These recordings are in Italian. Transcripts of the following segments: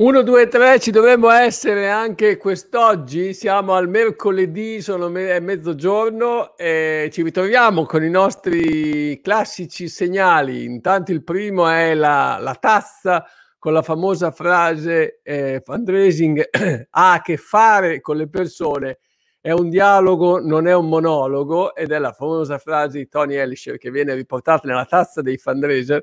1, 2, 3, ci dovremmo essere anche quest'oggi, siamo al mercoledì, sono me- mezzogiorno e ci ritroviamo con i nostri classici segnali. Intanto il primo è la, la tazza con la famosa frase eh, fundraising ha a che fare con le persone, è un dialogo, non è un monologo ed è la famosa frase di Tony Ellisher che viene riportata nella tazza dei fundraiser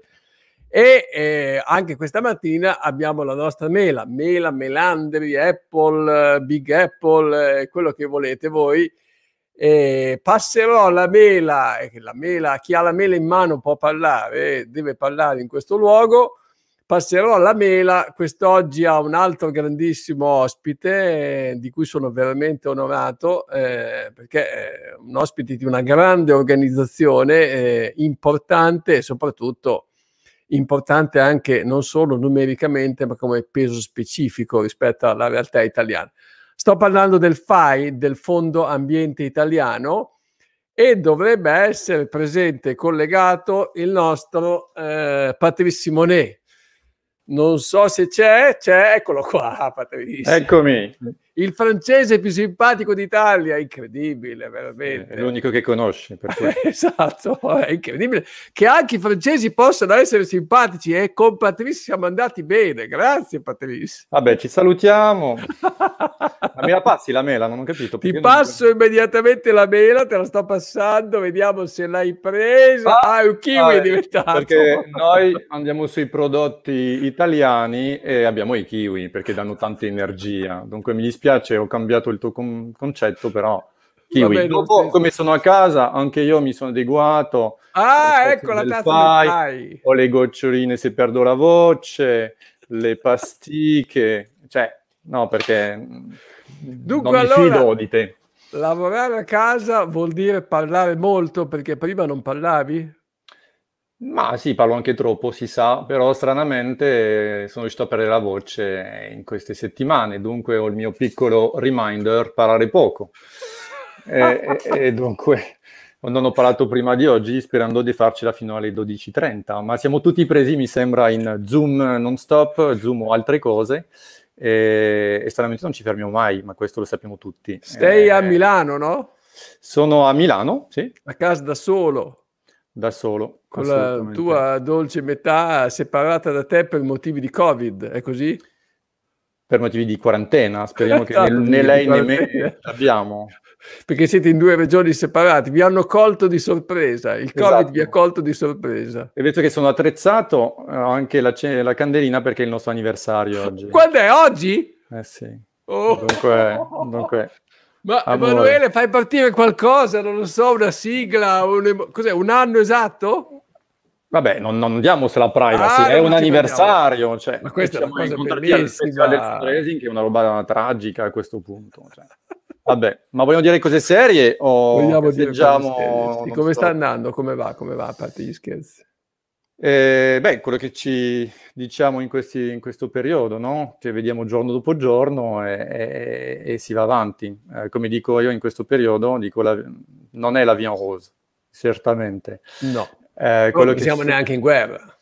e eh, anche questa mattina abbiamo la nostra mela, mela, melandri, Apple, Big Apple, eh, quello che volete voi. Eh, passerò la mela, la mela, chi ha la mela in mano può parlare, deve parlare in questo luogo. Passerò la mela quest'oggi a un altro grandissimo ospite eh, di cui sono veramente onorato eh, perché è un ospite di una grande organizzazione eh, importante e soprattutto importante anche non solo numericamente, ma come peso specifico rispetto alla realtà italiana. Sto parlando del FAI, del Fondo Ambiente Italiano, e dovrebbe essere presente e collegato il nostro eh, Patrice Simonet. Non so se c'è, c'è, eccolo qua, Patrice. Eccomi il francese più simpatico d'Italia, incredibile, veramente. È l'unico che conosci. esatto, è incredibile. Che anche i francesi possano essere simpatici e con Patrice siamo andati bene. Grazie Patrice. Vabbè, ci salutiamo. ma me la passi la mela? Non ho capito. Ti passo non... immediatamente la mela, te la sto passando, vediamo se l'hai presa. Ah, ah un kiwi è diventato. Perché noi andiamo sui prodotti italiani e abbiamo i kiwi perché danno tanta energia. Dunque mi dispiace dispiace, ho cambiato il tuo con- concetto, però kiwi. Vabbè, Dopo, come sono a casa, anche io mi sono adeguato. Ah, ecco la tazza fai, del Ho le goccioline se perdo la voce, le pastiche, cioè, no, perché Dunque, non mi allora, fido di te. Lavorare a casa vuol dire parlare molto, perché prima non parlavi? Ma sì, parlo anche troppo, si sa, però stranamente sono riuscito a perdere la voce in queste settimane, dunque ho il mio piccolo reminder, parlare poco. e, e, e, dunque non ho parlato prima di oggi sperando di farcela fino alle 12.30, ma siamo tutti presi, mi sembra, in Zoom non stop, Zoom o altre cose, e, e stranamente non ci fermiamo mai, ma questo lo sappiamo tutti. Sei eh, a Milano, no? Sono a Milano, sì. A casa da solo da solo. Con la tua dolce metà separata da te per motivi di Covid, è così? Per motivi di quarantena, speriamo che né, né lei né me abbiamo. Perché siete in due regioni separate, vi hanno colto di sorpresa, il Covid esatto. vi ha colto di sorpresa. E visto che sono attrezzato, ho anche la, la, candelina perché è il nostro anniversario oggi. Quando è? Oggi? Eh sì. Oh. Dunque, dunque ma Amore. Emanuele, fai partire qualcosa, non lo so, una sigla, un, cos'è, un anno esatto? Vabbè, non, non diamo se la privacy, ah, è un anniversario. Cioè, Ma questa è una cosa bellissima. fundraising, che è una roba tragica a questo punto. Cioè. Vabbè, ma vogliamo dire cose serie o vogliamo dire sì, come so. sta andando? Come va? Come va a parte gli scherzi? Eh, beh, quello che ci diciamo in, questi, in questo periodo, no? Che vediamo giorno dopo giorno e, e, e si va avanti. Eh, come dico io in questo periodo, dico la, non è la via rose, certamente. No, eh, non siamo si... neanche in guerra.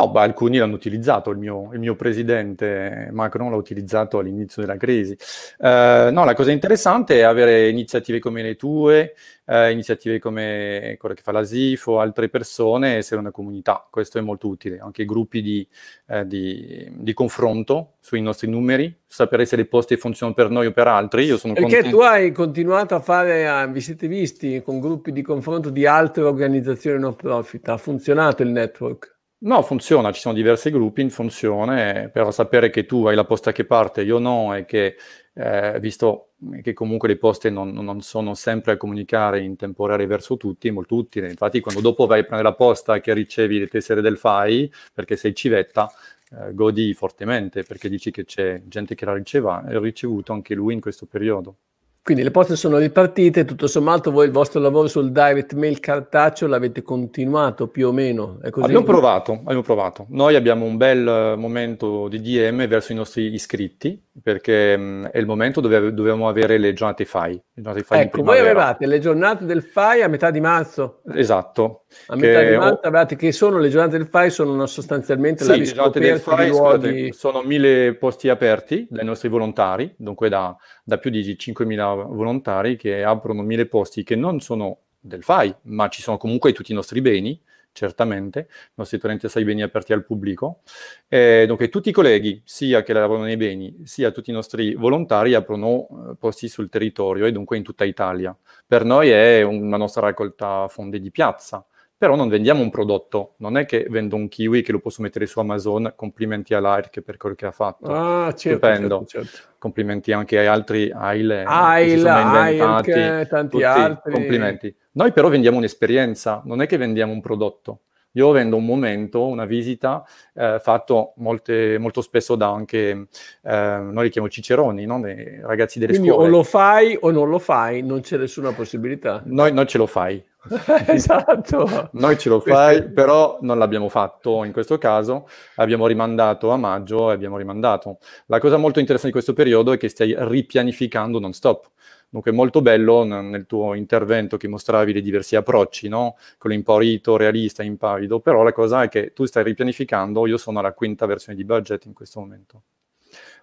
No, beh, alcuni l'hanno utilizzato, il mio, il mio, presidente Macron l'ha utilizzato all'inizio della crisi. Uh, no, la cosa interessante è avere iniziative come le tue, uh, iniziative come quella che fa la SIF o altre persone, essere una comunità. Questo è molto utile. Anche gruppi di, uh, di, di confronto sui nostri numeri, sapere se le poste funzionano per noi o per altri. Io sono Perché contento. tu hai continuato a fare, vi siete visti con gruppi di confronto di altre organizzazioni non profit, ha funzionato il network? No, funziona, ci sono diversi gruppi in funzione, però sapere che tu hai la posta che parte, io no, e che eh, visto che comunque le poste non, non, sono sempre a comunicare in tempo reale verso tutti, è molto utile. Infatti, quando dopo vai a prendere la posta che ricevi le tessere del FAI, perché sei civetta, eh, godi fortemente perché dici che c'è gente che l'ha ricevuto anche lui in questo periodo. Quindi le poste sono ripartite, tutto sommato voi il vostro lavoro sul direct mail cartaceo l'avete continuato più o meno? Abbiamo provato, abbiamo provato. Noi abbiamo un bel momento di DM verso i nostri iscritti, perché mh, è il momento dove dovevamo avere le giornate FAI. Le giornate FAI ecco, voi avevate le giornate del FAI a metà di marzo. Esatto. A metà di marzo avevate che sono le giornate del FAI, sono sostanzialmente sì, la riscoperta le giornate del FAI, luoghi... sono mille posti aperti dai nostri volontari, dunque da, da più di 5.000 volontari che aprono mille posti che non sono del FAI, ma ci sono comunque tutti i nostri beni, certamente, i nostri torrenti assai beni aperti al pubblico. Eh, dunque tutti i colleghi, sia che lavorano nei beni, sia tutti i nostri volontari, aprono eh, posti sul territorio e dunque in tutta Italia. Per noi è una nostra raccolta fondi di piazza, però non vendiamo un prodotto, non è che vendo un kiwi che lo posso mettere su Amazon, complimenti all'Air per quello che ha fatto. Ah, certo, certo, certo. Complimenti anche agli altri AIL, AIL, AIL tanti tutti, altri. Complimenti. Noi però vendiamo un'esperienza, non è che vendiamo un prodotto. Io vendo un momento, una visita, eh, fatto molte, molto spesso da anche, eh, noi li chiamiamo ciceroni, no? Ragazzi delle Quindi scuole. o lo fai o non lo fai, non c'è nessuna possibilità. Noi non ce lo fai, esatto. Noi ce lo fai, però non l'abbiamo fatto in questo caso, abbiamo rimandato a maggio e abbiamo rimandato. La cosa molto interessante di questo periodo è che stai ripianificando non stop. Dunque è molto bello nel tuo intervento che mostravi le diversi approcci, no? quello imparito, realista, impavido, però la cosa è che tu stai ripianificando, io sono alla quinta versione di budget in questo momento.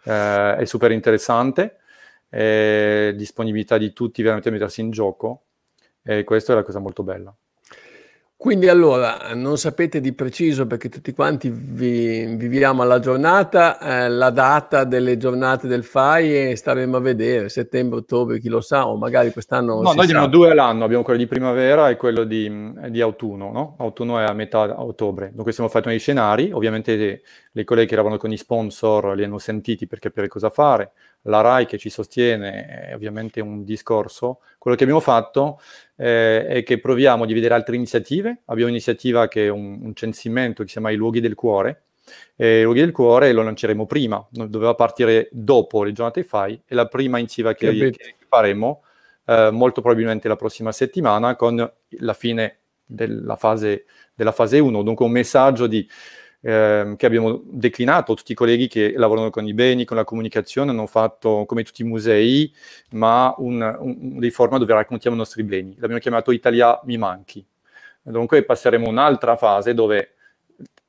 Eh, è super interessante, è disponibilità di tutti veramente a mettersi in gioco, e questa è la cosa molto bella. Quindi allora, non sapete di preciso perché tutti quanti vi, viviamo alla giornata, eh, la data delle giornate del FAI e staremo a vedere, settembre, ottobre, chi lo sa, o magari quest'anno... No, noi abbiamo due all'anno, abbiamo quello di primavera e quello di, di autunno, no? Autunno è a metà ottobre. Dunque stiamo facendo dei scenari, ovviamente le colleghe che lavorano con gli sponsor li hanno sentiti per capire cosa fare, la RAI che ci sostiene è ovviamente un discorso. Quello che abbiamo fatto eh, è che proviamo di vedere altre iniziative. Abbiamo un'iniziativa che è un, un censimento che si chiama I luoghi del cuore. E I luoghi del cuore lo lanceremo prima, doveva partire dopo le giornate FAI e la prima iniziativa che, che faremo eh, molto probabilmente la prossima settimana con la fine della fase, della fase 1, dunque un messaggio di ehm, che abbiamo declinato, tutti i colleghi che lavorano con i beni, con la comunicazione, hanno fatto come tutti i musei, ma un, un, dei format dove raccontiamo i nostri beni. L'abbiamo chiamato Italia mi manchi. Dunque passeremo a un'altra fase dove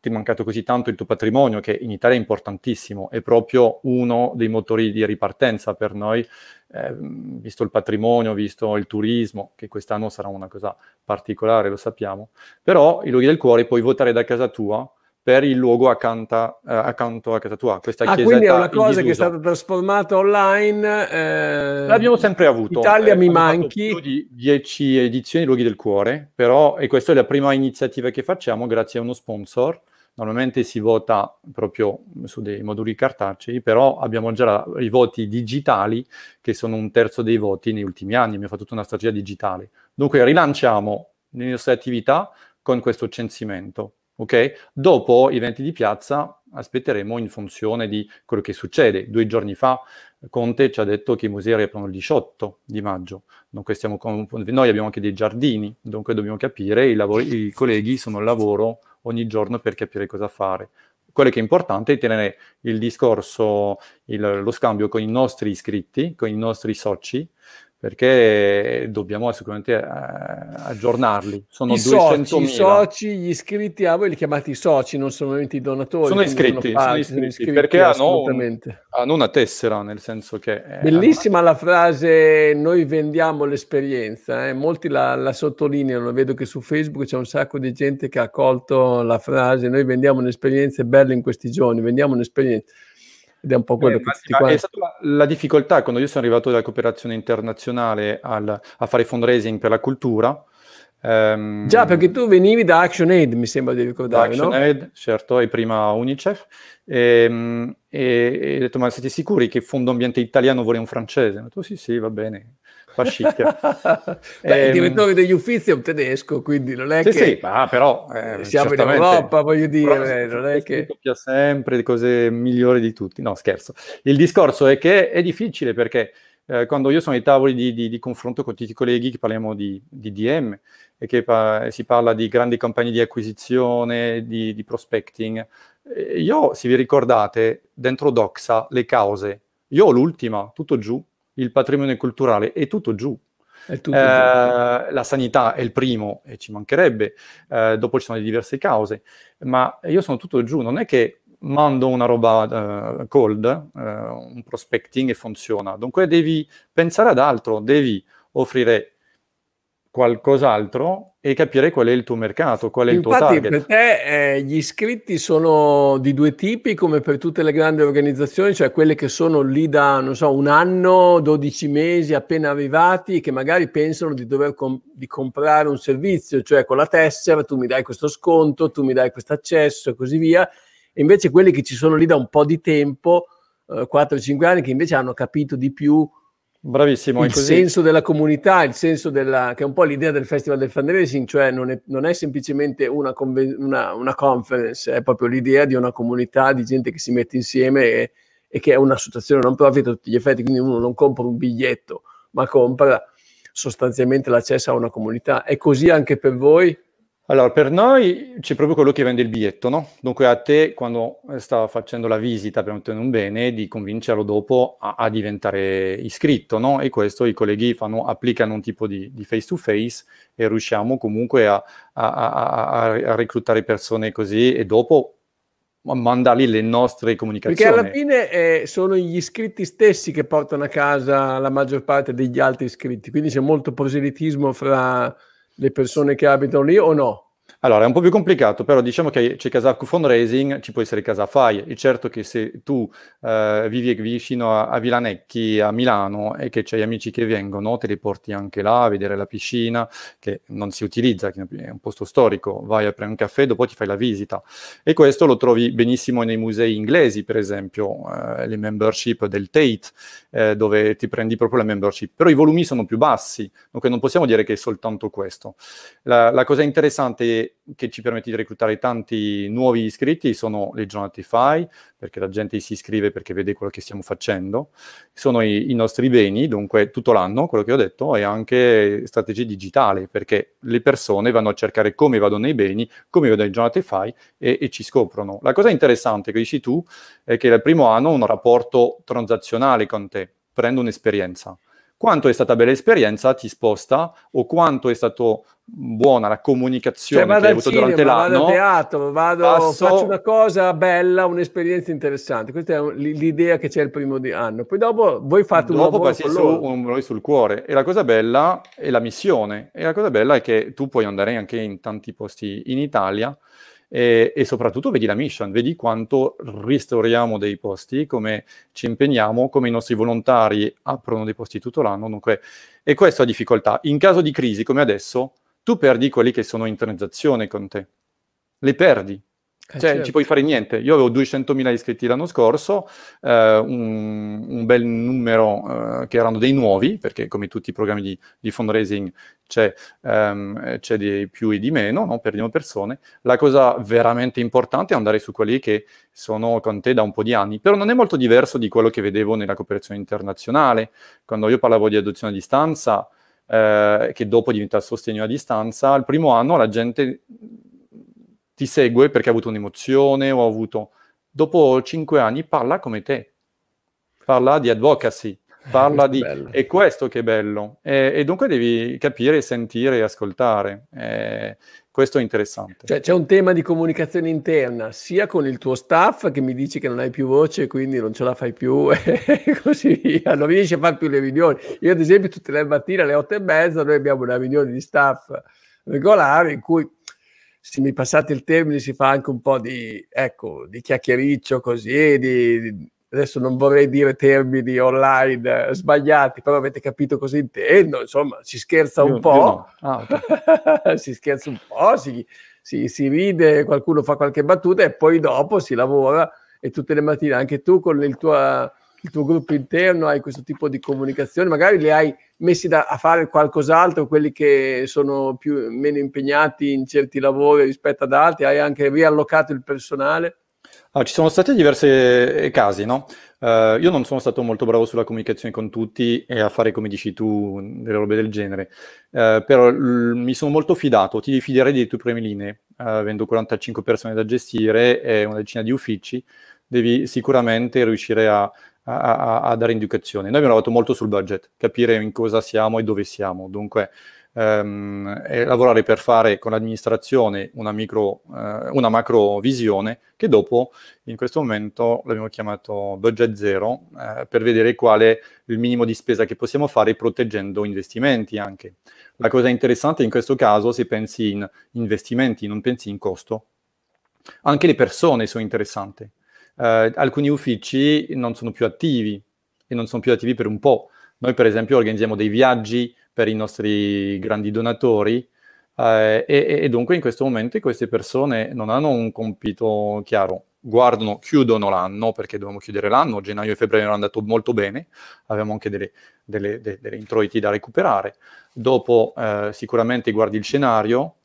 ti è mancato così tanto il tuo patrimonio, che in Italia è importantissimo, è proprio uno dei motori di ripartenza per noi, eh, visto il patrimonio, visto il turismo, che quest'anno sarà una cosa particolare, lo sappiamo. Però i luoghi del cuore puoi votare da casa tua per il luogo accanto, eh, accanto a casa tua. Questa ah, quindi è una cosa che è stata trasformata online. Eh, L'abbiamo sempre avuto. Italia eh, mi manchi. Più di 10 edizioni Luoghi del Cuore, però, e questa è la prima iniziativa che facciamo grazie a uno sponsor. Normalmente si vota proprio su dei moduli cartacei, però abbiamo già i voti digitali, che sono un terzo dei voti negli ultimi anni. Abbiamo fatto tutta una strategia digitale. Dunque rilanciamo le nostre attività con questo censimento ok? Dopo i eventi di piazza aspetteremo in funzione di quello che succede. Due giorni fa Conte ci ha detto che i musei riaprono il 18 di maggio, con... noi abbiamo anche dei giardini, dunque dobbiamo capire, i, lavori... i colleghi sono al lavoro ogni giorno per capire cosa fare. Quello che è importante è tenere il discorso, il, lo scambio con i nostri iscritti, con i nostri soci, perché dobbiamo sicuramente eh, aggiornarli. Sono I soci, i soci, gli iscritti a voi li chiamate i soci, non sono i donatori. Sono iscritti, sono, sono, iscritti, sono iscritti, perché hanno, un, hanno, una tessera, nel senso che... Bellissima hanno... la frase noi vendiamo l'esperienza, eh? molti la, la, sottolineano, vedo che su Facebook c'è un sacco di gente che ha colto la frase noi vendiamo un'esperienza bella in questi giorni, vendiamo un'esperienza. Ed è un po' quello eh, che tutti quanti... È stata la, la, difficoltà quando io sono arrivato dalla cooperazione internazionale al, a fare fundraising per la cultura. Ehm, Già, perché tu venivi da ActionAid, mi sembra di ricordare, Action no? ActionAid, certo, e prima UNICEF. E, e, e ho detto, ma siete sicuri che Fondo Ambiente Italiano vuole un francese? Ho detto, sì, sì, va bene fa chic. Beh, il direttore degli uffizi è un tedesco, quindi non è sì, che... Sì, ma però... Eh, siamo in Europa, voglio dire, non è che... Copia sempre cose migliori di tutti. No, scherzo. Il discorso è che è difficile perché eh, quando io sono ai tavoli di, di, di, confronto con tutti i colleghi che parliamo di, di DM e che pa- si parla di grandi campagne di acquisizione, di, prospecting, eh, io, se vi ricordate, dentro Doxa le cause Io ho l'ultima, tutto giù, il patrimonio culturale è tutto giù. È tutto eh, giù. La sanità è il primo e ci mancherebbe, eh, dopo ci sono le diverse cause, ma io sono tutto giù, non è che mando una roba uh, cold, uh, un prospecting e funziona. Dunque devi pensare ad altro, devi offrire qualcos'altro e capire qual è il tuo mercato, qual è Infatti, il tuo target. per te eh, gli iscritti sono di due tipi, come per tutte le grandi organizzazioni, cioè quelle che sono lì da, non so, un anno, 12 mesi appena arrivati, che magari pensano di dover com- di comprare un servizio, cioè con la tessera tu mi dai questo sconto, tu mi dai questo accesso e così via, e invece quelli che ci sono lì da un po' di tempo, eh, 4-5 anni, che invece hanno capito di più Bravissimo. Il senso della comunità, il senso della, che è un po' l'idea del Festival del Fundraising, cioè non è, non è semplicemente una, conven- una, una, conference, è proprio l'idea di una comunità di gente che si mette insieme e, e che è un'associazione non profit a tutti gli effetti, quindi uno non compra un biglietto, ma compra sostanzialmente l'accesso a una comunità. È così anche per voi? Allora, per noi c'è proprio quello che vende il biglietto, no? Dunque a te, quando sta facendo la visita per ottenere un bene, di convincerlo dopo a, a diventare iscritto, no? E questo i colleghi fanno, applicano un tipo di, di face-to-face e riusciamo comunque a, a, a reclutare persone così e dopo mandargli le nostre comunicazioni. Perché alla fine eh, sono gli iscritti stessi che portano a casa la maggior parte degli altri iscritti, quindi c'è molto proselitismo fra le persone che abitano lì o no? Allora, è un po' più complicato, però diciamo che c'è Casacco Fundraising, ci può essere Casafai. È certo che se tu eh, vivi vicino a, a, Vilanecchi, a Milano, e che c'hai amici che vengono, te li porti anche là a vedere la piscina, che non si utilizza, che è un posto storico, vai a prendere un caffè, dopo ti fai la visita. E questo lo trovi benissimo nei musei inglesi, per esempio, eh, le membership del Tate, eh, dove ti prendi proprio la membership. Però i volumi sono più bassi, dunque non possiamo dire che è soltanto questo. La, la cosa interessante che ci permette di reclutare tanti nuovi iscritti sono le giornate FI, perché la gente si iscrive perché vede quello che stiamo facendo, sono i, i, nostri beni, dunque tutto l'anno, quello che ho detto, e anche strategie digitali, perché le persone vanno a cercare come vado nei beni, come vedo le giornate FI e, e ci scoprono. La cosa interessante che dici tu è che il primo anno ho un rapporto transazionale con te, prendo un'esperienza quanto è stata bella l'esperienza ti sposta o quanto è stata buona la comunicazione cioè, che hai avuto cinema, durante l'anno. Vado a teatro, vado, passo... faccio una cosa bella, un'esperienza interessante. Questa è l'idea che c'è il primo anno. Poi dopo voi fate un dopo passi su un sul cuore. E la cosa bella è la missione. E la cosa bella è che tu puoi andare anche in tanti posti in Italia e, e, soprattutto vedi la mission, vedi quanto restauriamo dei posti, come ci impegniamo, come i nostri volontari aprono dei posti tutto l'anno. Dunque, e questa è la difficoltà. In caso di crisi come adesso, tu perdi quelli che sono in transazione con te. Le perdi, cioè, certo. ci puoi fare niente. Io avevo 200.000 iscritti l'anno scorso, eh, un, un, bel numero eh, che erano dei nuovi, perché come tutti i programmi di, di fundraising c'è, um, c'è, di più e di meno, no? perdiamo persone. La cosa veramente importante è andare su quelli che sono con te da un po' di anni, però non è molto diverso di quello che vedevo nella cooperazione internazionale. Quando io parlavo di adozione a distanza, eh, che dopo diventa sostegno a distanza, il primo anno la gente ti segue perché ha avuto un'emozione o ha avuto... Dopo cinque anni parla come te, parla di advocacy, parla di... È questo che è bello. E, e, dunque devi capire, sentire e ascoltare. E questo è interessante. Cioè, c'è un tema di comunicazione interna, sia con il tuo staff che mi dici che non hai più voce, quindi non ce la fai più e così via, non riesci a fare più le riunioni. Io ad esempio tutte le mattine alle otto e mezza noi abbiamo una riunione di staff regolare in cui se mi passate il termine, si fa anche un po' di, ecco, di chiacchiericcio così, di, di, adesso non vorrei dire termini online sbagliati, però avete capito cosa intendo, insomma, si scherza un io, po', io no. ah, okay. si scherza un po', si, si, si ride, qualcuno fa qualche battuta e poi dopo si lavora e tutte le mattine anche tu con il tuo il tuo gruppo interno, hai questo tipo di comunicazione, magari li hai messi da, a fare qualcos'altro, quelli che sono più, meno impegnati in certi lavori rispetto ad altri, hai anche riallocato il personale? Ah, ci sono stati diversi eh, casi, no? Uh, io non sono stato molto bravo sulla comunicazione con tutti e a fare, come dici tu, delle robe del genere, uh, però l- mi sono molto fidato, ti fiderei delle tue prime linee, uh, avendo 45 persone da gestire e una decina di uffici, devi sicuramente riuscire a, a, a, dare indicazioni. Noi abbiamo lavorato molto sul budget, capire in cosa siamo e dove siamo. Dunque, ehm, lavorare per fare con l'amministrazione una, micro, eh, una macro visione che dopo in questo momento l'abbiamo chiamato budget zero eh, per vedere qual è il minimo di spesa che possiamo fare proteggendo investimenti anche. La cosa interessante in questo caso, se pensi in investimenti, non pensi in costo, anche le persone sono interessanti. Eh, alcuni uffici non sono più attivi e non sono più attivi per un po'. Noi per esempio organizziamo dei viaggi per i nostri grandi donatori eh, e, e, dunque in questo momento queste persone non hanno un compito chiaro, guardano, chiudono l'anno perché dovevamo chiudere l'anno, gennaio e febbraio hanno andato molto bene, avevamo anche delle, delle, delle, delle introiti da recuperare, dopo eh, sicuramente guardi il scenario,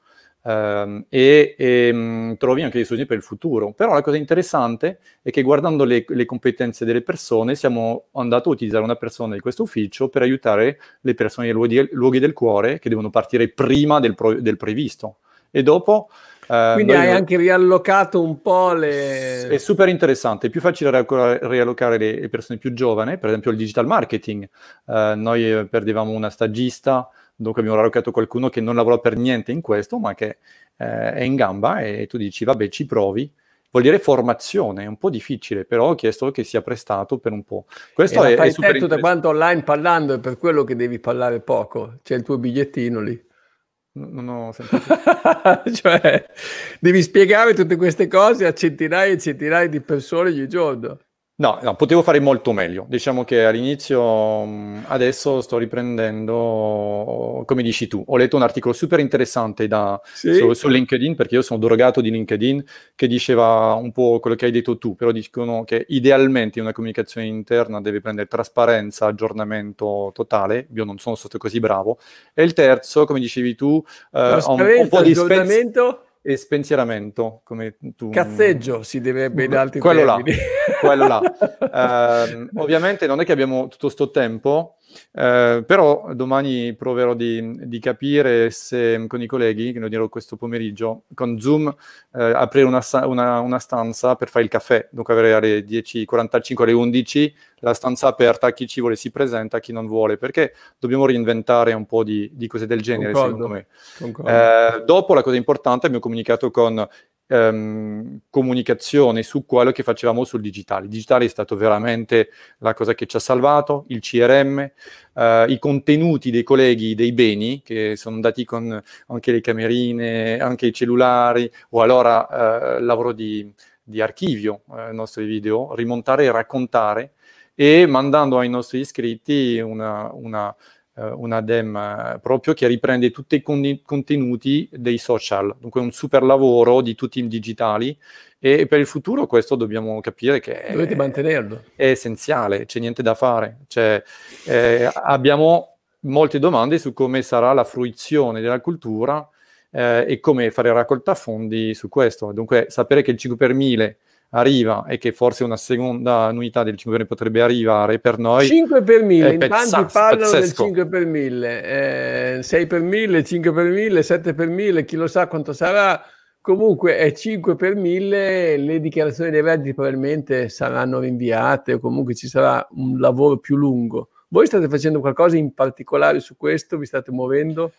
Uh, e, e mh, mm, trovi anche dei soluzioni per il futuro. Però la cosa interessante è che guardando le, le, competenze delle persone siamo andati a utilizzare una persona di questo ufficio per aiutare le persone nei luoghi, luoghi del cuore che devono partire prima del, pro, del previsto. E dopo... Uh, Quindi hai anche riallocato un po' le... È super interessante, è più facile riallocare le, persone più giovani, per esempio il digital marketing. Uh, noi perdevamo una stagista, Dunque abbiamo rallocato qualcuno che non lavora per niente in questo, ma che eh, è in gamba e tu dici, vabbè, ci provi. Vuol dire formazione, è un po' difficile, però ho chiesto che sia prestato per un po'. Questo e è, è super tutto quanto online parlando, è per quello che devi parlare poco. C'è il tuo bigliettino lì. Non ho sentito. cioè, devi spiegare tutte queste cose a centinaia e centinaia di persone ogni giorno. No, no, potevo fare molto meglio. Diciamo che all'inizio, mm, adesso sto riprendendo, come dici tu, ho letto un articolo super interessante da, sì. su, su, LinkedIn, perché io sono drogato di LinkedIn, che diceva un po' quello che hai detto tu, però dicono che idealmente una comunicazione interna deve prendere trasparenza, aggiornamento totale, io non sono stato così bravo. E il terzo, come dicevi tu, eh, un, un, po' di aggiornamento e spensieramento, come tu... Cazzeggio si deve in altri quello termini. Là, quello là. uh, ovviamente non è che abbiamo tutto questo tempo, uh, però domani proverò di, di, capire se con i colleghi, che lo dirò questo pomeriggio, con Zoom, uh, aprire una, una, una, stanza per fare il caffè, dunque avere alle 10.45 alle 11 la stanza aperta a chi ci vuole si presenta, a chi non vuole, perché dobbiamo reinventare un po' di, di cose del genere, Concordo. secondo me. Eh, dopo la cosa importante, abbiamo comunicato con ehm, comunicazione su quello che facevamo sul digitale. Il digitale è stato veramente la cosa che ci ha salvato, il CRM, eh, i contenuti dei colleghi dei beni, che sono andati con anche le camerine, anche i cellulari, o allora eh, lavoro di, di archivio, eh, i nostri video, rimontare e raccontare e mandando ai nostri iscritti una, una, una DEM uh, proprio che riprende tutti i con- contenuti dei social, dunque un super lavoro di tutti i digitali e per il futuro questo dobbiamo capire che Dovete è, mantenerlo. è essenziale, c'è niente da fare. Cioè, eh, abbiamo molte domande su come sarà la fruizione della cultura eh, e come fare raccolta fondi su questo. Dunque sapere che il 5 per 1000 arriva e che forse una seconda unità del 5 per 1000 potrebbe arrivare per noi 5 per 1000 in tanti parlano pazzesco. del 5 per 1000 eh, 6 per 1000 5 per 1000 7 per 1000 chi lo sa quanto sarà. Comunque è 5 per 1000 le dichiarazioni dei redditi probabilmente saranno rinviate o comunque ci sarà un lavoro più lungo. Voi state facendo qualcosa in particolare su questo? Vi state muovendo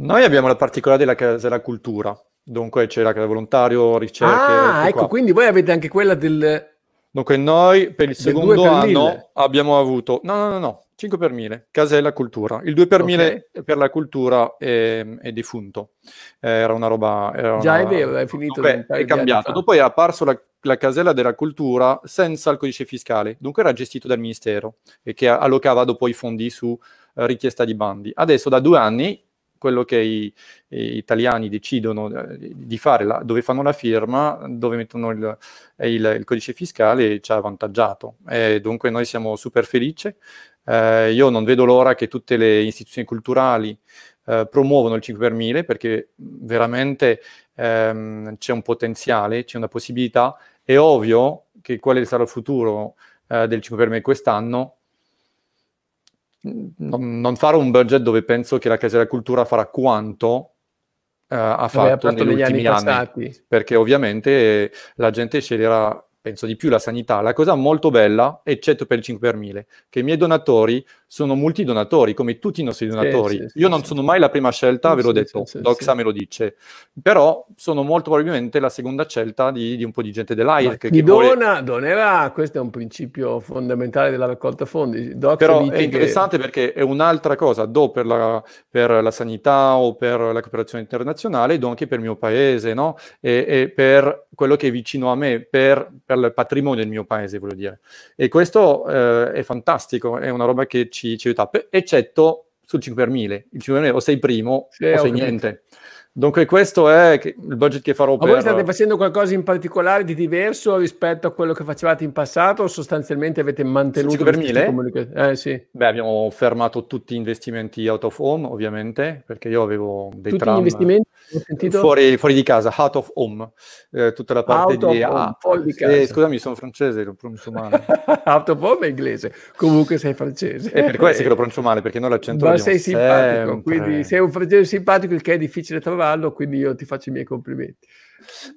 noi abbiamo la particolare della Casa della Cultura, dunque c'è la Casa Volontario, ricerche. Ah, ecco, qua. quindi voi avete anche quella del... Dunque noi per il secondo per anno 1000. abbiamo avuto... No, no, no, no, 5 per 1000, Casella Cultura. Il 2 per okay. 1000 per la cultura è, è defunto. Era una roba... Era Già una... è vero, è finito. Beh, è cambiato. Dopo è apparso la, la, casella della cultura senza il codice fiscale, dunque era gestito dal Ministero e che allocava dopo i fondi su uh, richiesta di bandi. Adesso da due anni quello che i, i italiani decidono eh, di fare, la, dove fanno la firma, dove mettono il, il, il codice fiscale, ci ha avvantaggiato. E dunque noi siamo super felici. Eh, io non vedo l'ora che tutte le istituzioni culturali eh, promuovono il 5 per 1000 perché veramente ehm, c'è un potenziale, c'è una possibilità. È ovvio che quale sarà il futuro eh, del 5 per 1000 quest'anno non, non, fare un budget dove penso che la Casa della Cultura farà quanto uh, ha fatto, fatto negli ultimi anni, anni, perché ovviamente la gente sceglierà penso di più la sanità, la cosa molto bella, eccetto per il 5 per 1000, che i miei donatori sono multidonatori, come tutti i nostri donatori. Sì, sì, Io sì, non sono mai la prima scelta, ve l'ho detto, Doxa me lo dice, però sono molto probabilmente la seconda scelta di, di un po' di gente dell'AIRC. Chi dona, vuole... donerà, questo è un principio fondamentale della raccolta fondi. Doxa però è interessante che... perché è un'altra cosa, do per la, per la, sanità o per la cooperazione internazionale, do anche per il mio paese, no? e, e per quello che è vicino a me, per per il patrimonio del mio paese, voglio dire. E questo eh, è fantastico, è una roba che ci, ci aiuta, eccetto sul 5 per 1000. Il 5 per 1000 o sei primo sì, o sei niente. Dunque questo è il budget che farò Ma per... voi state facendo qualcosa in particolare di diverso rispetto a quello che facevate in passato o sostanzialmente avete mantenuto... per mille? Eh, sì. Beh, abbiamo fermato tutti gli investimenti out of home, ovviamente, perché io avevo dei tutti tram... gli investimenti? Fuori, fuori, di casa, out of home, eh, tutta la parte out di... Ah, di casa. Eh, scusami, sono francese, lo pronuncio male. out of home è inglese, comunque sei francese. È per questo che lo pronuncio male, perché noi l'accento Ma sei simpatico, sempre. quindi sei un francese simpatico, il che è difficile trovare cavallo, quindi io ti faccio i miei complimenti.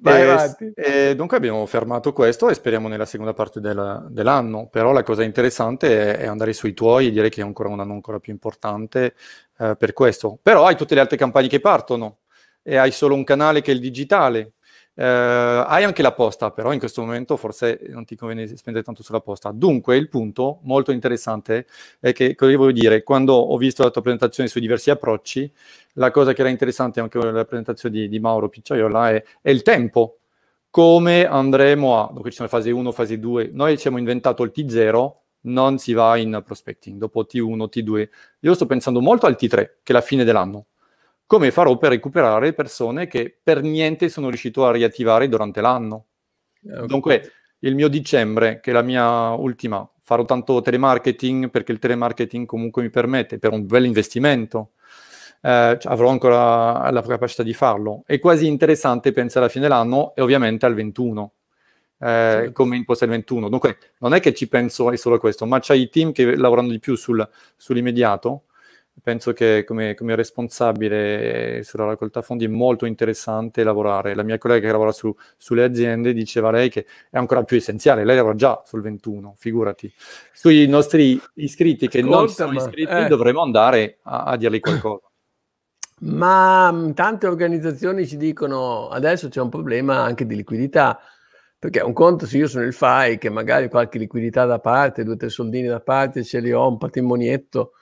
Vai e, e dunque abbiamo fermato questo e speriamo nella seconda parte del, dell'anno, però la cosa interessante è, è, andare sui tuoi e dire che è ancora un anno ancora più importante eh, per questo. Però hai tutte le altre campagne che partono e hai solo un canale che è il digitale eh, hai anche la posta, però in questo momento forse non ti conviene spendere tanto sulla posta. Dunque, il punto molto interessante è che, cosa voglio dire, quando ho visto la tua presentazione sui diversi approcci, la cosa che era interessante anche nella presentazione di, di Mauro Picciaiola è, è, il tempo. Come andremo a, dunque ci sono fase 1, fase 2, noi ci abbiamo inventato il T0, non si va in prospecting, dopo T1, T2. Io sto pensando molto al T3, che è la fine dell'anno come farò per recuperare persone che per niente sono riuscito a riattivare durante l'anno. Okay. Dunque, il mio dicembre, che è la mia ultima, farò tanto telemarketing perché il telemarketing comunque mi permette, per un bel investimento, eh, cioè avrò ancora la capacità di farlo. È quasi interessante pensare alla fine dell'anno e ovviamente al 21. Eh, certo. come imposta il 21. Dunque, non è che ci penso è solo questo, ma c'è i team che lavorano di più sul, sull'immediato penso che come, come, responsabile sulla raccolta fondi è molto interessante lavorare. La mia collega che lavora su, sulle aziende diceva lei che è ancora più essenziale, lei lavora già sul 21, figurati. Sui nostri iscritti che Ascolta, non sono iscritti eh. dovremo andare a, a dirgli qualcosa. Ma mm, tante organizzazioni ci dicono adesso c'è un problema anche di liquidità, perché un conto se io sono il FAI che magari qualche liquidità da parte, due o tre soldini da parte, ce li ho, un patrimonietto,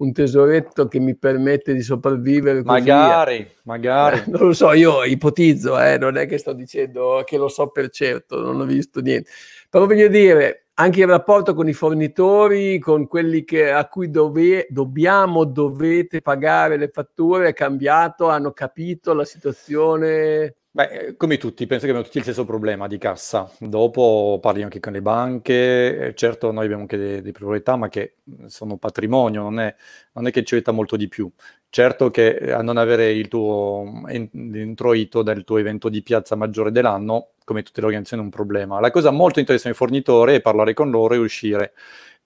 un tesoretto che mi permette di sopravvivere. Magari, via. magari. Eh, non lo so, io ipotizzo, eh, non è che sto dicendo che lo so per certo, non ho visto niente. Però voglio dire, anche il rapporto con i fornitori, con quelli che, a cui dove, dobbiamo, dovete pagare le fatture è cambiato, hanno capito la situazione Beh, eh, come tutti, penso che abbiamo tutti il stesso problema di cassa. Dopo parli anche con le banche, eh, certo noi abbiamo anche delle, delle priorità, ma che sono patrimonio, non è, non è che ci aiuta molto di più. Certo che eh, a non avere il tuo introito del tuo evento di piazza maggiore dell'anno, come tutte le organizzazioni, è un problema. La cosa molto interessante del fornitore è parlare con loro e uscire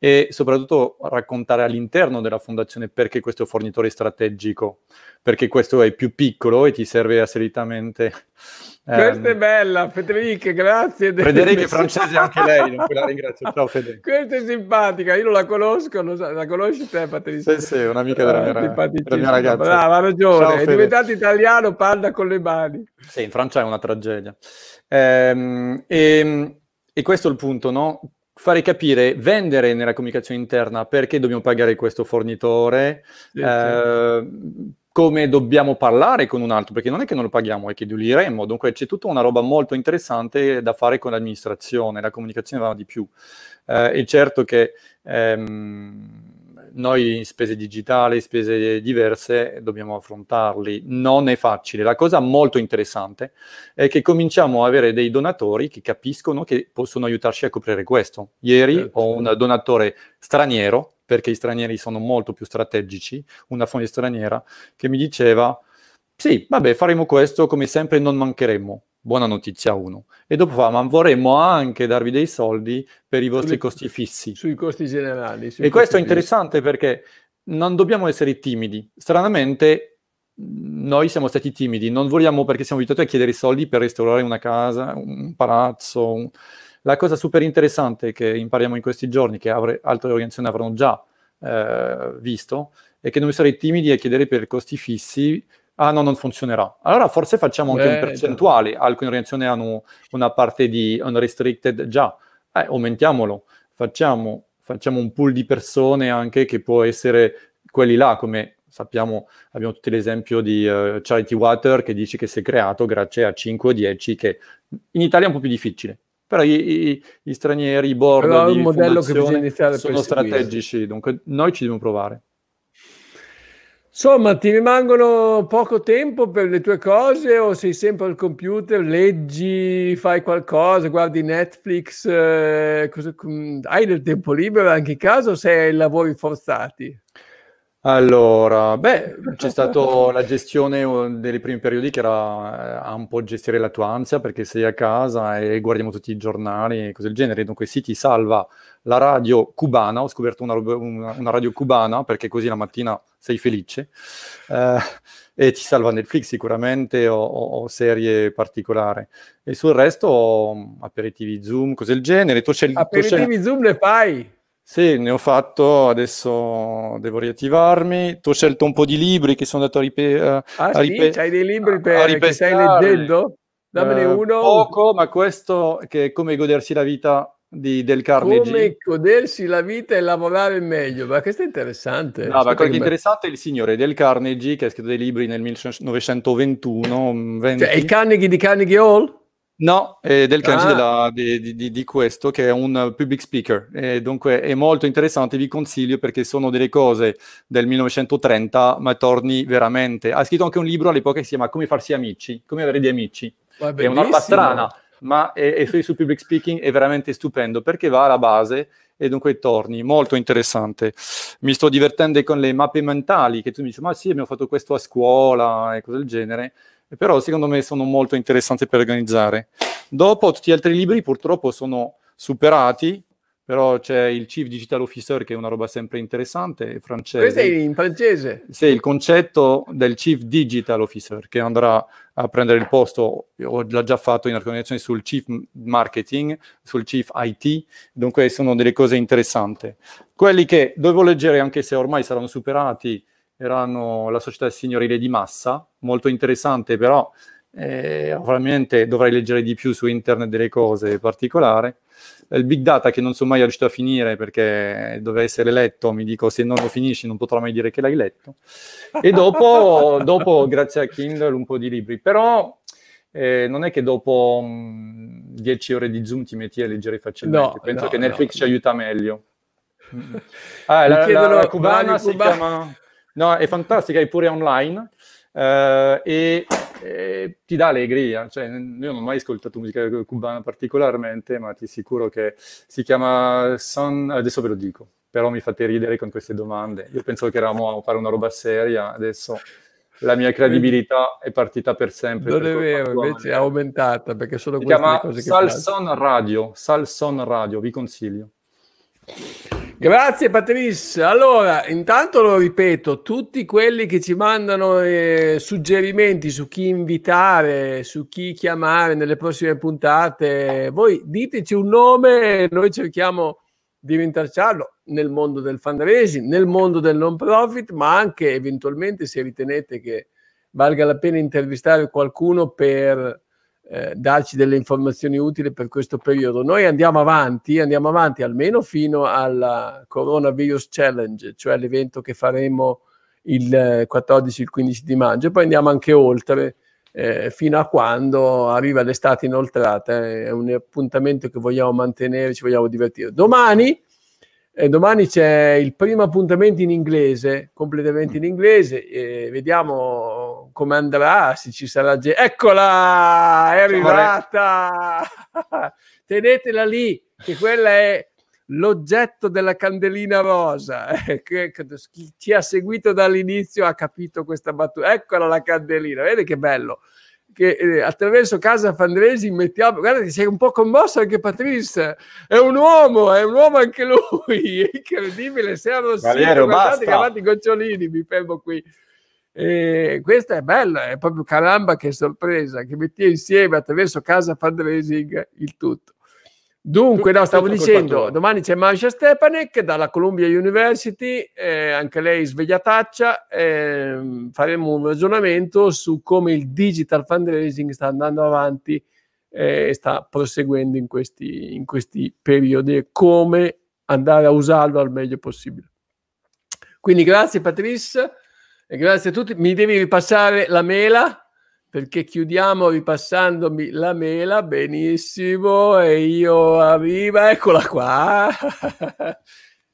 e soprattutto raccontare all'interno della fondazione perché questo fornitore è strategico, perché questo è più piccolo e ti serve assolutamente. Questa ehm... è bella, Federica, grazie. Federica è francese anche lei, non la ringrazio. Ciao Federica. Questa è simpatica, io non la conosco, non so, la conosci te Patrizia? Sì, sì, un'amica della mia, della mia ragazza. Brava, ha ragione, Ciao, è diventato italiano, parla con le mani. Sì, in Francia è una tragedia. Ehm, e, e questo è il punto, no? Fare capire, vendere nella comunicazione interna perché dobbiamo pagare questo fornitore, sì, eh, sì. come dobbiamo parlare con un altro, perché non è che non lo paghiamo, è che lo diremo. Dunque c'è tutta una roba molto interessante da fare con l'amministrazione, la comunicazione va di più. Eh, è certo che ehm, noi in spese digitali, spese diverse, dobbiamo affrontarli. Non è facile. La cosa molto interessante è che cominciamo a avere dei donatori che capiscono che possono aiutarci a coprire questo. Ieri certo. ho un donatore straniero, perché i stranieri sono molto più strategici, una fonte straniera, che mi diceva, sì, vabbè, faremo questo, come sempre non mancheremo buona notizia uno. E dopo fa, ma vorremmo anche darvi dei soldi per i vostri costi fissi. Sui costi generali. Sui e questo è interessante fissi. perché non dobbiamo essere timidi. Stranamente noi siamo stati timidi, non vogliamo perché siamo abituati a chiedere i soldi per restaurare una casa, un palazzo, un... La cosa super interessante che impariamo in questi giorni, che altre organizzazioni avranno già eh, visto, è che non essere timidi e chiedere per costi fissi ah no, non funzionerà. Allora forse facciamo anche Beh, un percentuale, no. alcune organizzazioni hanno una parte di unrestricted già, eh, aumentiamolo, facciamo, facciamo un pool di persone anche che può essere quelli là, come sappiamo, abbiamo tutti l'esempio di uh, Charity Water che dice che si è creato grazie a 5 o 10, che in Italia è un po' più difficile. Però i, i, gli stranieri, i board Però di modello che bisogna iniziare sono strategici, dunque noi ci dobbiamo provare. Insomma, ti rimangono poco tempo per le tue cose o sei sempre al computer, leggi, fai qualcosa, guardi Netflix, eh, cosa, hai del tempo libero anche in casa o sei ai lavori forzati? Allora, beh, c'è stata la gestione uh, dei primi periodi che era uh, un po' gestire la tua ansia perché sei a casa e guardiamo tutti i giornali e cose del genere. Dunque sì, ti salva la radio cubana, ho scoperto una, una, una radio cubana perché così la mattina sei felice. Eh, e ti salva Netflix sicuramente o, o, serie particolari. E sul resto aperitivi Zoom, cose del genere. Tu c'è, aperitivi tu Zoom ne fai? Sì, ne ho fatto, adesso devo riattivarmi. Tu hai scelto un po' di libri che sono andato a ripetere. Ah a ripe- sì? C'hai dei libri per, che stai leggendo? Dammene eh, uno. Poco, ma questo che è come godersi la vita di, del Carnegie. Come godersi la vita e lavorare meglio, ma questo è interessante. No, ma quello che è interessante è il signore del Carnegie che ha scritto dei libri nel 1921. 20. Cioè, il Carnegie di Carnegie Hall? No, è del Kanji ah. di, di, di, questo, che è un public speaker. E dunque è molto interessante, vi consiglio perché sono delle cose del 1930, ma torni veramente. Ha scritto anche un libro all'epoca che si chiama Come farsi amici, come avere dei amici. È una roba strana, ma è, è su public speaking è veramente stupendo perché va alla base e dunque torni, molto interessante. Mi sto divertendo con le mappe mentali, che tu mi dici, ma sì, abbiamo fatto questo a scuola e cose del genere però secondo me sono molto interessanti per organizzare. Dopo tutti gli altri libri purtroppo sono superati, però c'è il Chief Digital Officer che è una roba sempre interessante, francese. Questo è in francese? Sì, il concetto del Chief Digital Officer che andrà a prendere il posto, l'ha già fatto in organizzazione sul Chief Marketing, sul Chief IT, dunque sono delle cose interessanti. Quelli che dovevo leggere anche se ormai saranno superati, erano la società signorile di massa, molto interessante, però eh, ovviamente dovrai leggere di più su internet delle cose particolari. Il big data che non sono mai riuscito a finire perché doveva essere letto, mi dico se non lo finisci non potrò mai dire che l'hai letto. E dopo, dopo grazie a Kindle, un po' di libri. Però eh, non è che dopo mh, 10 ore di Zoom ti metti a leggere facilmente. No, Penso no, che Netflix no. ci aiuta meglio. Ah, la, la, la, cubana si chiama... No, è fantastica, è pure online eh, e, e, ti dà allegria. Cioè, io non ho mai ascoltato musica cubana particolarmente, ma ti assicuro che si chiama Son... Adesso ve lo dico, però mi fate ridere con queste domande. Io penso che eravamo a fare una roba seria, adesso la mia credibilità è partita per sempre. Non per è vero, invece è aumentata perché sono si queste le cose che Salson Radio, Salson Radio, vi consiglio. Grazie Patrice. Allora, intanto lo ripeto, tutti quelli che ci mandano eh, suggerimenti su chi invitare, su chi chiamare nelle prossime puntate, voi diteci un nome e noi cerchiamo di rintracciarlo nel mondo del fundraising, nel mondo del non profit, ma anche eventualmente se ritenete che valga la pena intervistare qualcuno per eh, darci delle informazioni utili per questo periodo. Noi andiamo avanti, andiamo avanti almeno fino al Coronavirus Challenge, cioè l'evento che faremo il 14 il 15 di maggio, e poi andiamo anche oltre. Eh, fino a quando arriva l'estate inoltrata, è un appuntamento che vogliamo mantenere, ci vogliamo divertire. Domani eh, domani c'è il primo appuntamento in inglese, completamente in inglese, e vediamo come andrà, se ci sarà gente. Eccola, è arrivata! Tenetela lì, che quella è l'oggetto della candelina rosa. chi ci ha seguito dall'inizio ha capito questa battuta. Eccola la candelina, vedi che bello che eh, attraverso Casa Fandresi mettiamo, guarda che sei un po' commosso anche Patrice, è un uomo, è un uomo anche lui, è incredibile, sei arrossito, guardate che avanti gocciolini, mi fermo qui. E questa è bella, è proprio caramba che sorpresa, che metti insieme attraverso Casa Fundraising il tutto. Dunque, no, stavo dicendo, domani c'è Masha Stepanek dalla Columbia University, eh, anche lei svegliataccia, eh, faremo un ragionamento su come il digital fundraising sta andando avanti e eh, sta proseguendo in questi, in questi periodi e come andare a usarlo al meglio possibile. Quindi grazie Patrice e grazie a tutti. Mi devi ripassare la mela perché chiudiamo ripassandomi la mela, benissimo, e io arriva, eccola qua.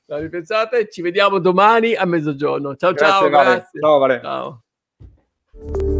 La ripensate, ci vediamo domani a mezzogiorno. Ciao grazie, ciao, vale. grazie. Ciao, vale. ciao.